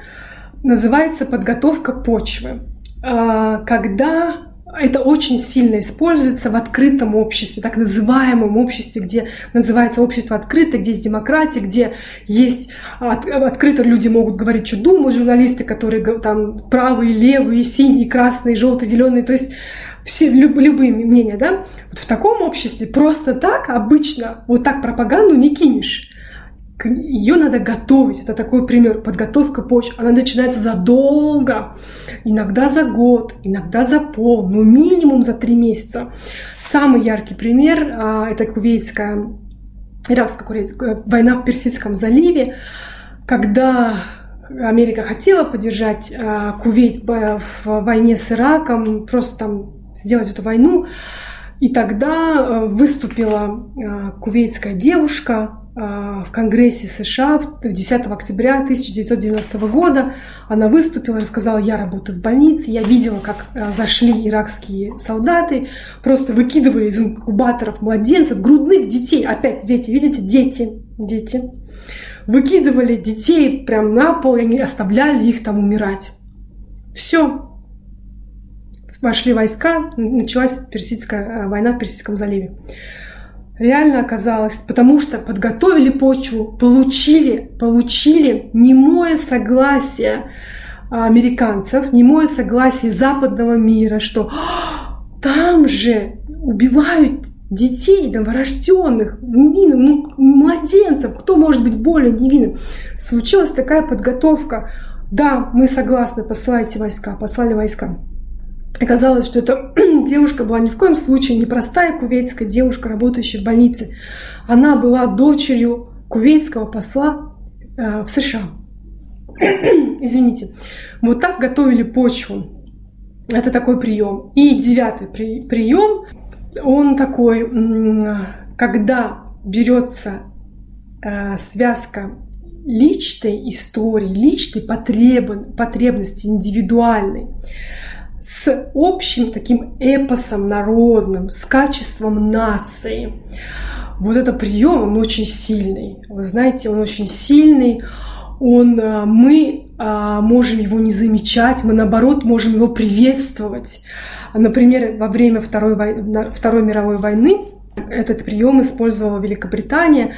называется подготовка почвы. А, когда это очень сильно используется в открытом обществе, так называемом обществе, где называется общество открыто, где есть демократия, где есть от, открыто люди могут говорить, что думают, журналисты, которые там правые, левые, синие, красные, желтые, зеленые, то есть все люб, любые мнения, да, вот в таком обществе просто так обычно вот так пропаганду не кинешь. Ее надо готовить. Это такой пример. Подготовка почвы. Она начинается задолго. Иногда за год, иногда за пол, но минимум за три месяца. Самый яркий пример а, это кувейтская, иракско-кувейтская война в Персидском заливе, когда Америка хотела поддержать а, Кувейт в войне с Ираком, просто там сделать эту войну. И тогда э, выступила э, кувейтская девушка э, в Конгрессе США 10 октября 1990 года. Она выступила, рассказала, я работаю в больнице, я видела, как зашли иракские солдаты, просто выкидывали из инкубаторов младенцев, грудных детей, опять дети, видите, дети, дети, выкидывали детей прямо на пол и они оставляли их там умирать. Все, вошли войска, началась персидская э, война в Персидском заливе. Реально оказалось, потому что подготовили почву, получили, получили немое согласие американцев, немое согласие западного мира, что «А, там же убивают детей, новорожденных, невинных, ну, младенцев, кто может быть более невинным. Случилась такая подготовка. Да, мы согласны, посылайте войска, послали войска. Оказалось, что эта [CLEARS THROAT] девушка была ни в коем случае не простая кувейтская девушка, работающая в больнице. Она была дочерью кувейтского посла э, в США. [CLEARS THROAT] Извините. Вот так готовили почву. Это такой прием. И девятый при, прием, он такой, когда берется э, связка личной истории, личной потреб, потребности, индивидуальной, с общим таким эпосом народным, с качеством нации. Вот это прием, он очень сильный. Вы знаете, он очень сильный. Он, э, мы а, можем его не замечать, мы наоборот можем его приветствовать. Например, во время Второй, Второй мировой войны этот прием использовала Великобритания,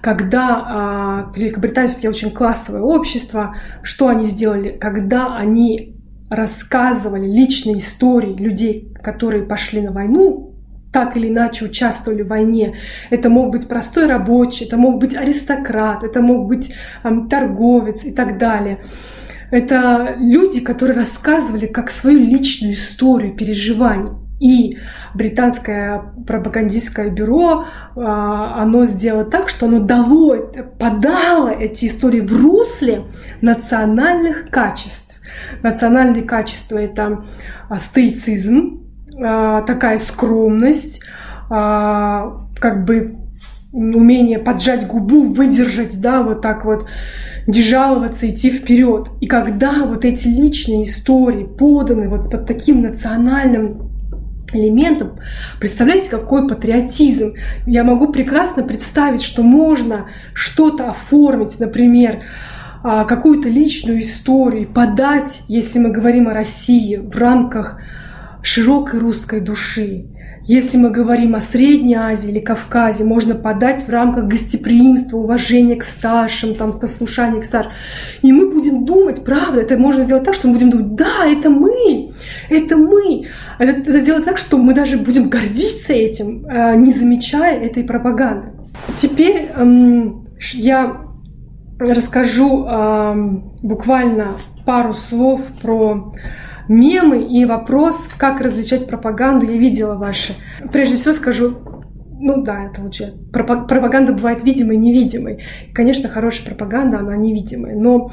когда э, Великобритания все-таки очень классовое общество, что они сделали, когда они рассказывали личные истории людей, которые пошли на войну, так или иначе участвовали в войне. Это мог быть простой рабочий, это мог быть аристократ, это мог быть э, торговец и так далее. Это люди, которые рассказывали как свою личную историю переживаний. И британское пропагандистское бюро, а, оно сделало так, что оно дало, подало эти истории в русле национальных качеств. Национальные качества — это а, стоицизм, а, такая скромность, как бы умение поджать губу, выдержать, да, вот так вот, не жаловаться, идти вперед. И когда вот эти личные истории поданы вот под таким национальным элементом. Представляете, какой патриотизм. Я могу прекрасно представить, что можно что-то оформить, например, а, какую-то личную историю, подать, если мы говорим о России, в рамках широкой русской души. Если мы говорим о Средней Азии или Кавказе, можно подать в рамках гостеприимства, уважения к старшим, там, послушания к старшим. И мы будем думать, правда, это можно сделать так, что мы будем думать, да, это мы, это мы. Это, это сделать так, что мы даже будем гордиться этим, э, не замечая этой пропаганды. Теперь эм, я расскажу эм, буквально пару слов про мемы и вопрос, как различать пропаганду, я видела ваши. Прежде всего скажу, ну да, это лучше. Пропаганда бывает видимой и невидимой. Конечно, хорошая пропаганда, она невидимая. Но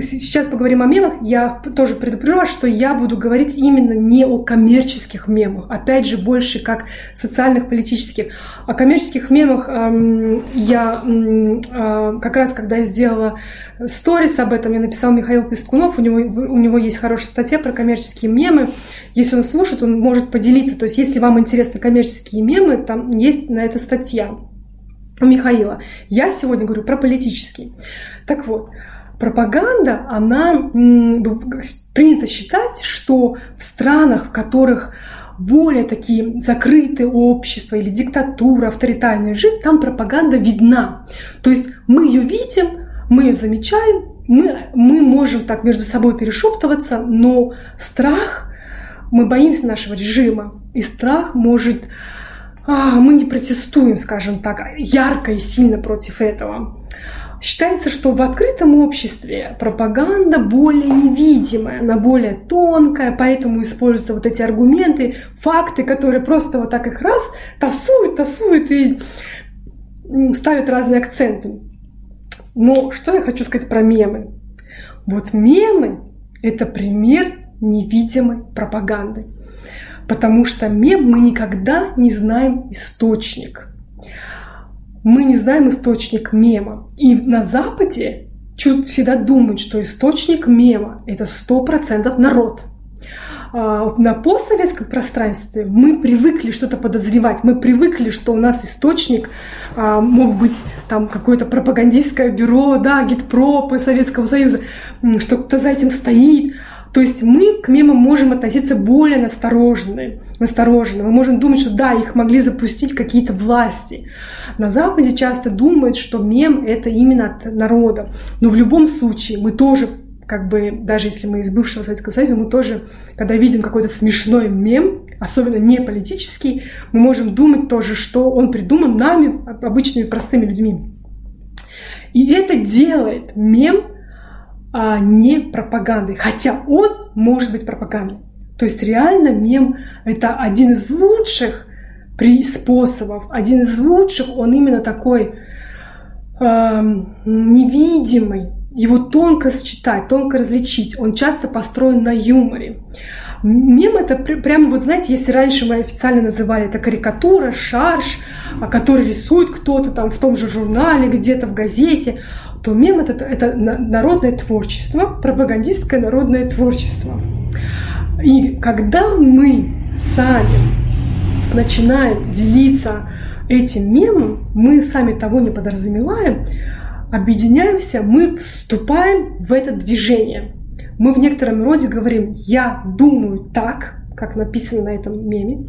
сейчас поговорим о мемах. Я тоже предупрежу вас, что я буду говорить именно не о коммерческих мемах. Опять же, больше как социальных, политических. О коммерческих мемах эм, я э, как раз, когда я сделала сторис об этом, я написал Михаил Пескунов. У него, у него есть хорошая статья про коммерческие мемы. Если он слушает, он может поделиться. То есть, если вам интересны коммерческие мемы, там есть на это статья у Михаила. Я сегодня говорю про политические. Так вот, пропаганда, она принято считать, что в странах, в которых более такие закрытые общества или диктатура, авторитарная жизнь, там пропаганда видна. То есть мы ее видим, мы ее замечаем, мы, мы можем так между собой перешептываться, но страх, мы боимся нашего режима, и страх может а, мы не протестуем, скажем так, ярко и сильно против этого. Считается, что в открытом обществе пропаганда более невидимая, она более тонкая, поэтому используются вот эти аргументы, факты, которые просто вот так их раз тасуют, тасуют и ставят разные акценты. Но что я хочу сказать про мемы? Вот мемы – это пример невидимой пропаганды. Потому что мем мы никогда не знаем источник – мы не знаем источник мема. И на Западе всегда думают, что источник мема – это сто процентов народ. А, на постсоветском пространстве мы привыкли что-то подозревать, мы привыкли, что у нас источник а, мог быть там какое-то пропагандистское бюро, да, гитпропы Советского Союза, что кто-то за этим стоит. То есть мы к мемам можем относиться более настороженно, настороженно. Мы можем думать, что да, их могли запустить какие-то власти. На Западе часто думают, что мем — это именно от народа. Но в любом случае мы тоже как бы, даже если мы из бывшего Советского Союза, мы тоже, когда видим какой-то смешной мем, особенно не политический, мы можем думать тоже, что он придуман нами, обычными простыми людьми. И это делает мем а не пропагандой. Хотя он может быть пропагандой. То есть реально мем — это один из лучших способов, один из лучших, он именно такой э, невидимый, его тонко считать, тонко различить. Он часто построен на юморе. Мем это прямо вот знаете, если раньше мы официально называли это карикатура, шарж, а, который рисует кто-то там в том же журнале, где-то в газете, то мем это, это народное творчество, пропагандистское народное творчество. И когда мы сами начинаем делиться этим мемом, мы сами того не подразумеваем, объединяемся, мы вступаем в это движение. Мы в некотором роде говорим «я думаю так», как написано на этом меме.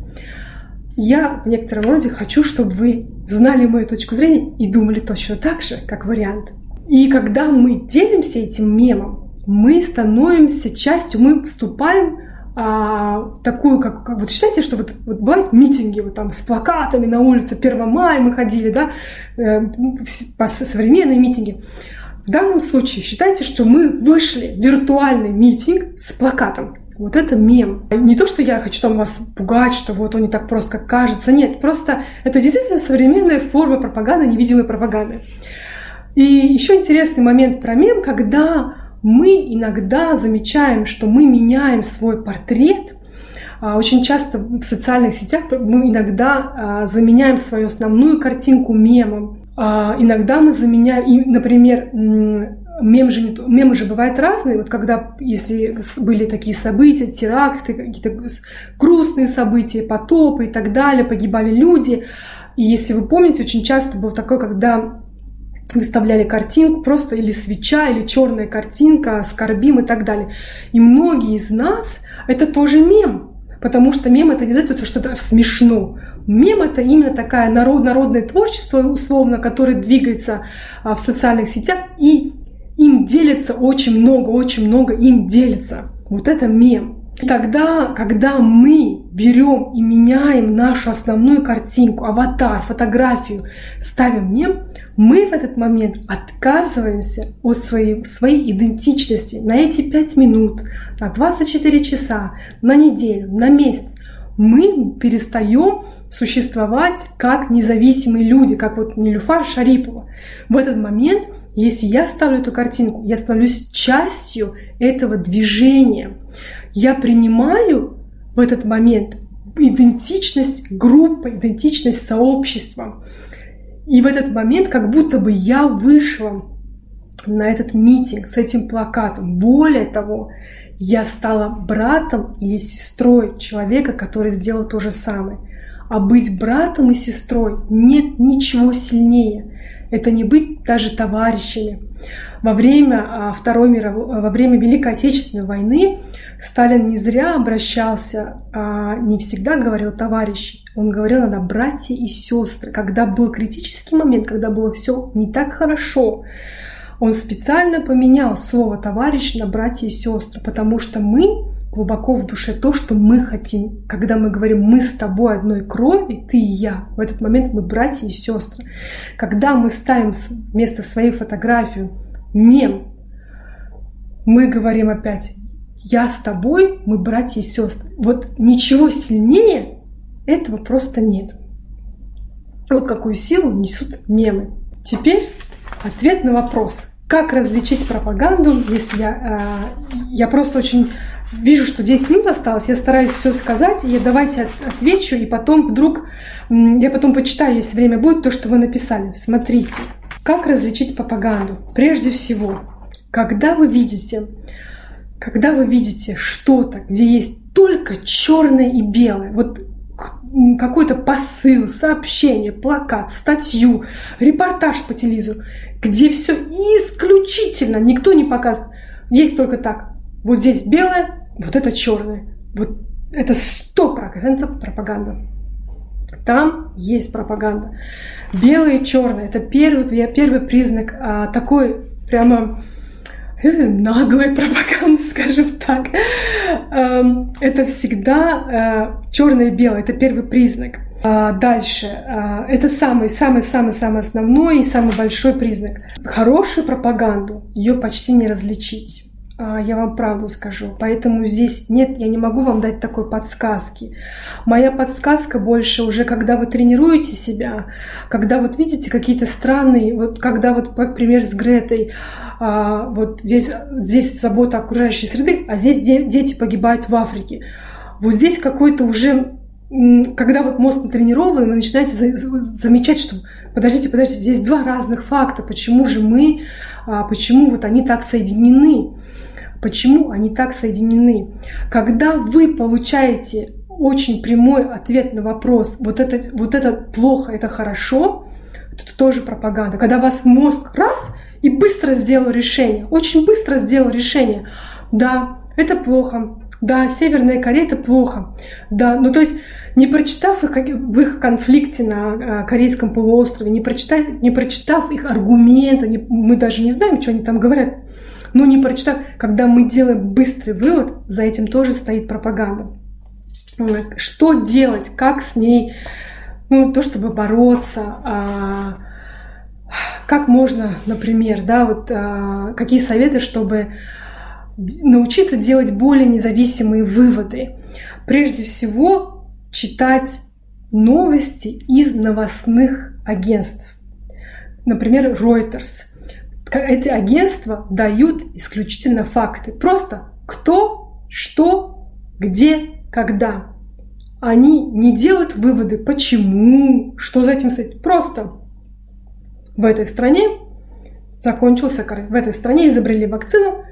Я в некотором роде хочу, чтобы вы знали мою точку зрения и думали точно так же, как вариант. И когда мы делимся этим мемом, мы становимся частью, мы вступаем а, такую, как, как вот считайте, что вот, вот бывают митинги вот там с плакатами на улице 1 мая мы ходили, да, э, по современные митинги. В данном случае считайте, что мы вышли в виртуальный митинг с плакатом. Вот это мем. Не то, что я хочу там вас пугать, что вот он не так просто, как кажется. Нет, просто это действительно современная форма пропаганды, невидимой пропаганды. И еще интересный момент про мем, когда мы иногда замечаем, что мы меняем свой портрет. А, очень часто в социальных сетях мы иногда а, заменяем свою основную картинку мемом. А, иногда мы заменяем, например, мем же, не, мемы же бывают разные. Вот когда, если были такие события, теракты, какие-то грустные события, потопы и так далее, погибали люди. И если вы помните, очень часто был такой, когда выставляли картинку просто или свеча, или черная картинка, скорбим и так далее. И многие из нас это тоже мем, потому что мем это не это что-то смешно. Мем это именно такая народ, народное творчество, условно, которое двигается а, в социальных сетях, и им делится очень много, очень много им делится. Вот это мем. Тогда, когда мы берем и меняем нашу основную картинку, аватар, фотографию, ставим мем, мы в этот момент отказываемся от своей, своей идентичности на эти 5 минут, на 24 часа, на неделю, на месяц. Мы перестаем существовать как независимые люди, как вот Нилюфар Шарипова. В этот момент, если я ставлю эту картинку, я становлюсь частью этого движения. Я принимаю в этот момент идентичность группы, идентичность сообщества. И в этот момент как будто бы я вышла на этот митинг с этим плакатом. Более того, я стала братом или сестрой человека, который сделал то же самое. А быть братом и сестрой нет ничего сильнее. Это не быть даже товарищами. Во время а, Второй мировой, во время Великой Отечественной войны Сталин не зря обращался, а не всегда говорил товарищи, он говорил надо братья и сестры. Когда был критический момент, когда было все не так хорошо, он специально поменял слово товарищ на братья и сестры, потому что мы глубоко в душе то, что мы хотим. Когда мы говорим «мы с тобой одной крови, ты и я», в этот момент мы братья и сестры. Когда мы ставим вместо своей фотографию мем, мы говорим опять «я с тобой, мы братья и сестры». Вот ничего сильнее этого просто нет. Вот какую силу несут мемы. Теперь ответ на вопрос. Как различить пропаганду, если я, э, я просто очень вижу, что 10 минут осталось, я стараюсь все сказать, и давайте отвечу, и потом вдруг, я потом почитаю, если время будет, то, что вы написали. Смотрите, как различить пропаганду? Прежде всего, когда вы видите, когда вы видите что-то, где есть только черное и белое, вот какой-то посыл, сообщение, плакат, статью, репортаж по телевизору, где все исключительно, никто не показывает, есть только так, вот здесь белое, вот это черное. Вот это сто процентов пропаганда. Там есть пропаганда. Белое и черное – это первый, первый признак а, такой прямо наглой пропаганды, [LAUGHS] скажем так. Эм, это всегда э, черное и белое, это первый признак. А дальше, а, это самый, самый, самый, самый основной и самый большой признак. Хорошую пропаганду ее почти не различить. А, я вам правду скажу. Поэтому здесь нет, я не могу вам дать такой подсказки. Моя подсказка больше уже, когда вы тренируете себя, когда вот видите какие-то странные, вот когда вот, например, с Гретой, а, вот здесь, здесь забота окружающей среды, а здесь дети погибают в Африке. Вот здесь какой-то уже когда вот мозг натренирован, вы начинаете замечать, что подождите, подождите, здесь два разных факта, почему же мы, а, почему вот они так соединены. Почему они так соединены? Когда вы получаете очень прямой ответ на вопрос, вот это, вот это плохо, это хорошо, это тоже пропаганда. Когда вас мозг раз и быстро сделал решение, очень быстро сделал решение. Да, это плохо, да, Северная Корея это плохо, да, ну то есть не прочитав их в их конфликте на э, Корейском полуострове, не прочитав, не прочитав их аргументы, не, мы даже не знаем, что они там говорят, но не прочитав, когда мы делаем быстрый вывод, за этим тоже стоит пропаганда. Что делать, как с ней, ну, то, чтобы бороться, а, как можно, например, да, вот а, какие советы, чтобы научиться делать более независимые выводы. Прежде всего, читать новости из новостных агентств. Например, Reuters. Эти агентства дают исключительно факты. Просто кто, что, где, когда. Они не делают выводы, почему, что за этим стоит. Просто в этой стране закончился. В этой стране изобрели вакцину,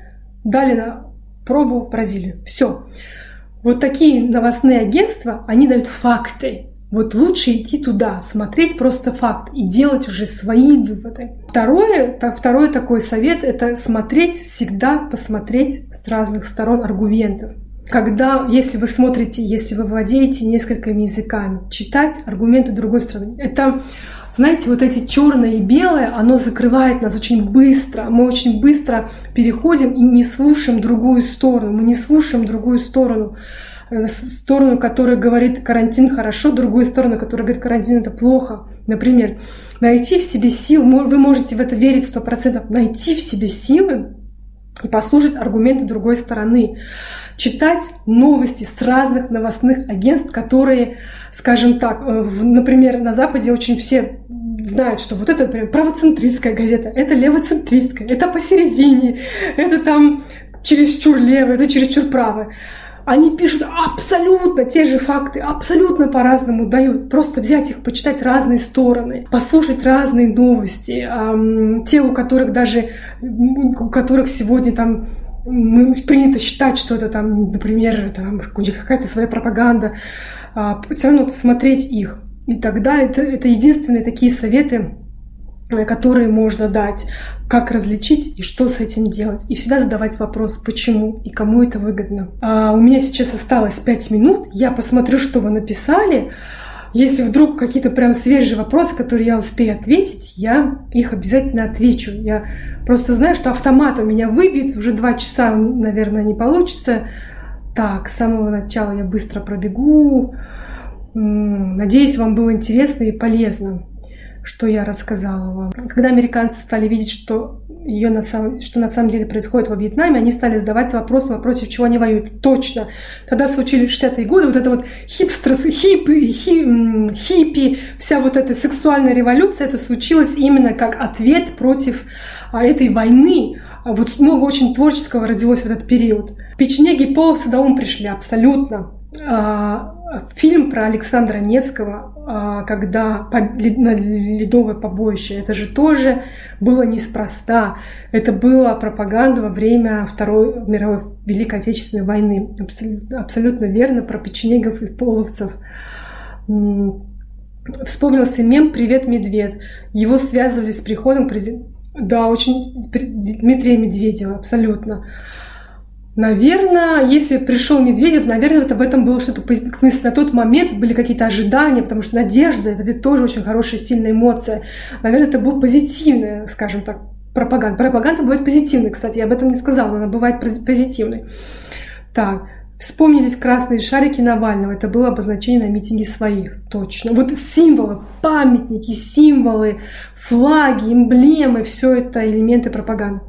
дали на пробу в Бразилию. Все. Вот такие новостные агентства, они дают факты. Вот лучше идти туда, смотреть просто факт и делать уже свои выводы. Второе, второй такой совет – это смотреть всегда, посмотреть с разных сторон аргументов. Когда, если вы смотрите, если вы владеете несколькими языками, читать аргументы другой стороны. Это знаете, вот эти черное и белое, оно закрывает нас очень быстро. Мы очень быстро переходим и не слушаем другую сторону. Мы не слушаем другую сторону. Э, сторону, которая говорит карантин хорошо, другую сторону, которая говорит карантин это плохо. Например, найти в себе силы, вы можете в это верить сто процентов, найти в себе силы и послушать аргументы другой стороны читать новости с разных новостных агентств, которые, скажем так, э, например, на Западе очень все знают, что вот это, например, правоцентристская газета, это левоцентристская, это посередине, это там чересчур левое, это чересчур правое. Они пишут абсолютно те же факты, абсолютно по-разному дают. Просто взять их, почитать разные стороны, послушать разные новости. Те, у которых даже, у которых сегодня там мы принято считать, что это там, например, там какая-то своя пропаганда, а, все равно посмотреть их. И тогда это, это единственные такие советы, э, которые можно дать, как различить и что с этим делать. И всегда задавать вопрос, почему и кому это выгодно. А у меня сейчас осталось 5 минут, я посмотрю, что вы написали. Если вдруг какие-то прям свежие вопросы, которые я успею ответить, я их обязательно отвечу. Я просто знаю, что автоматом меня выбьет, уже два часа, наверное, не получится. Так, с самого начала я быстро пробегу. Надеюсь, вам было интересно и полезно что я рассказала вам. Когда американцы стали видеть, что, ее на самом, что на самом деле происходит во Вьетнаме, они стали задавать вопросы, против чего они воюют. Точно. Тогда случились 60-е годы, вот это вот хипстерс, хиппи, хи, хиппи, вся вот эта сексуальная революция, это случилось именно как ответ против а, этой войны. А вот много очень творческого родилось в этот период. Печенеги половцы до ум пришли, абсолютно. А, фильм про Александра Невского, а, когда на ледовое побоище, это же тоже было неспроста. Это была пропаганда во время Второй мировой Великой Отечественной войны. Абсолютно, абсолютно верно про печенегов и половцев. Вспомнился мем «Привет, медведь». Его связывали с приходом президента. Да, очень Дмитрия Медведева, абсолютно. Наверное, если пришел Медведев, наверное, это в этом было что-то позитивное. На тот момент были какие-то ожидания, потому что надежда – это ведь тоже очень хорошая, сильная эмоция. Наверное, это был позитивная, скажем так, пропаганда. Пропаганда бывает позитивной, кстати, я об этом не сказала, она бывает позитивной. Так, Вспомнились красные шарики Навального. Это было обозначение на митинге своих. Точно. Вот символы, памятники, символы, флаги, эмблемы, все это элементы пропаганды.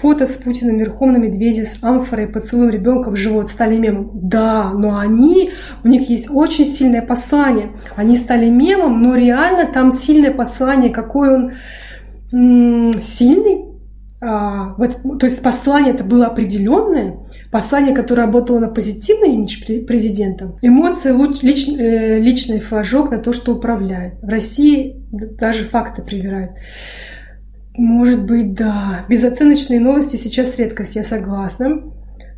Фото с Путиным верхом на медведе с амфорой, поцелуем ребенка в живот стали мемом. Да, но они, у них есть очень сильное послание. Они стали мемом, но реально там сильное послание, какой он м- сильный. А, вот, то есть послание это было определенное, послание, которое работало на позитивный имидж президента. Эмоции, лич, э, личный флажок на то, что управляет. В России даже факты привирают. Может быть, да. Безоценочные новости сейчас редкость, я согласна.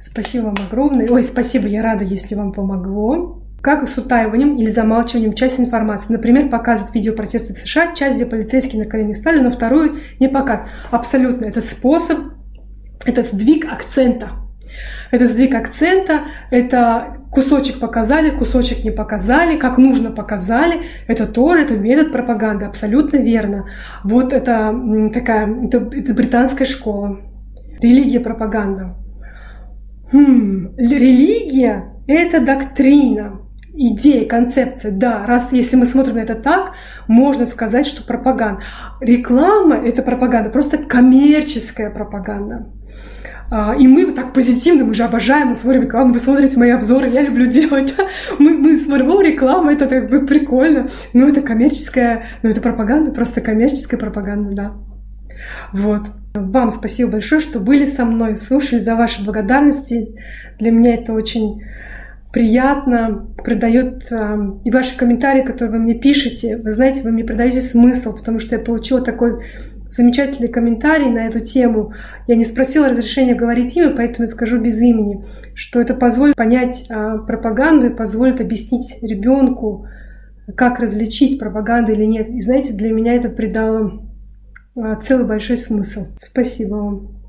Спасибо вам огромное. Ой, спасибо, я рада, если вам помогло. как с утаиванием или замалчиванием части информации. Например, показывают видео протестов в США, часть, где полицейские на коленях стали, но вторую не показывают. Абсолютно. Это способ, это сдвиг акцента. Это сдвиг акцента, это кусочек показали, кусочек не показали, как нужно показали. Это тоже, это метод пропаганды, абсолютно верно. Вот это такая, это, это британская школа. Религия пропаганда. Хм, религия – это доктрина, идея, концепция. Да, раз если мы смотрим на это так, можно сказать, что пропаганда. Реклама – это пропаганда, просто коммерческая пропаганда. А, и мы так позитивно, мы же обожаем, мы смотрим рекламу, вы смотрите мои обзоры, я люблю делать. Мы, мы смотрим, о, реклама, это так прикольно. Ну, это коммерческая, ну, это пропаганда, просто коммерческая пропаганда, да. Вот. Вам спасибо большое, что были со мной, слушали за ваши благодарности. Для меня это очень приятно, придает э, и ваши комментарии, которые вы мне пишете, вы знаете, вы мне придаете смысл, потому что я получила такой замечательный комментарий на эту тему. Я не спросила разрешения говорить имя, поэтому я скажу без имени, что это позволит понять а, пропаганду и позволит объяснить ребенку, как различить пропаганду или нет. И знаете, для меня это придало а, целый большой смысл. Спасибо вам.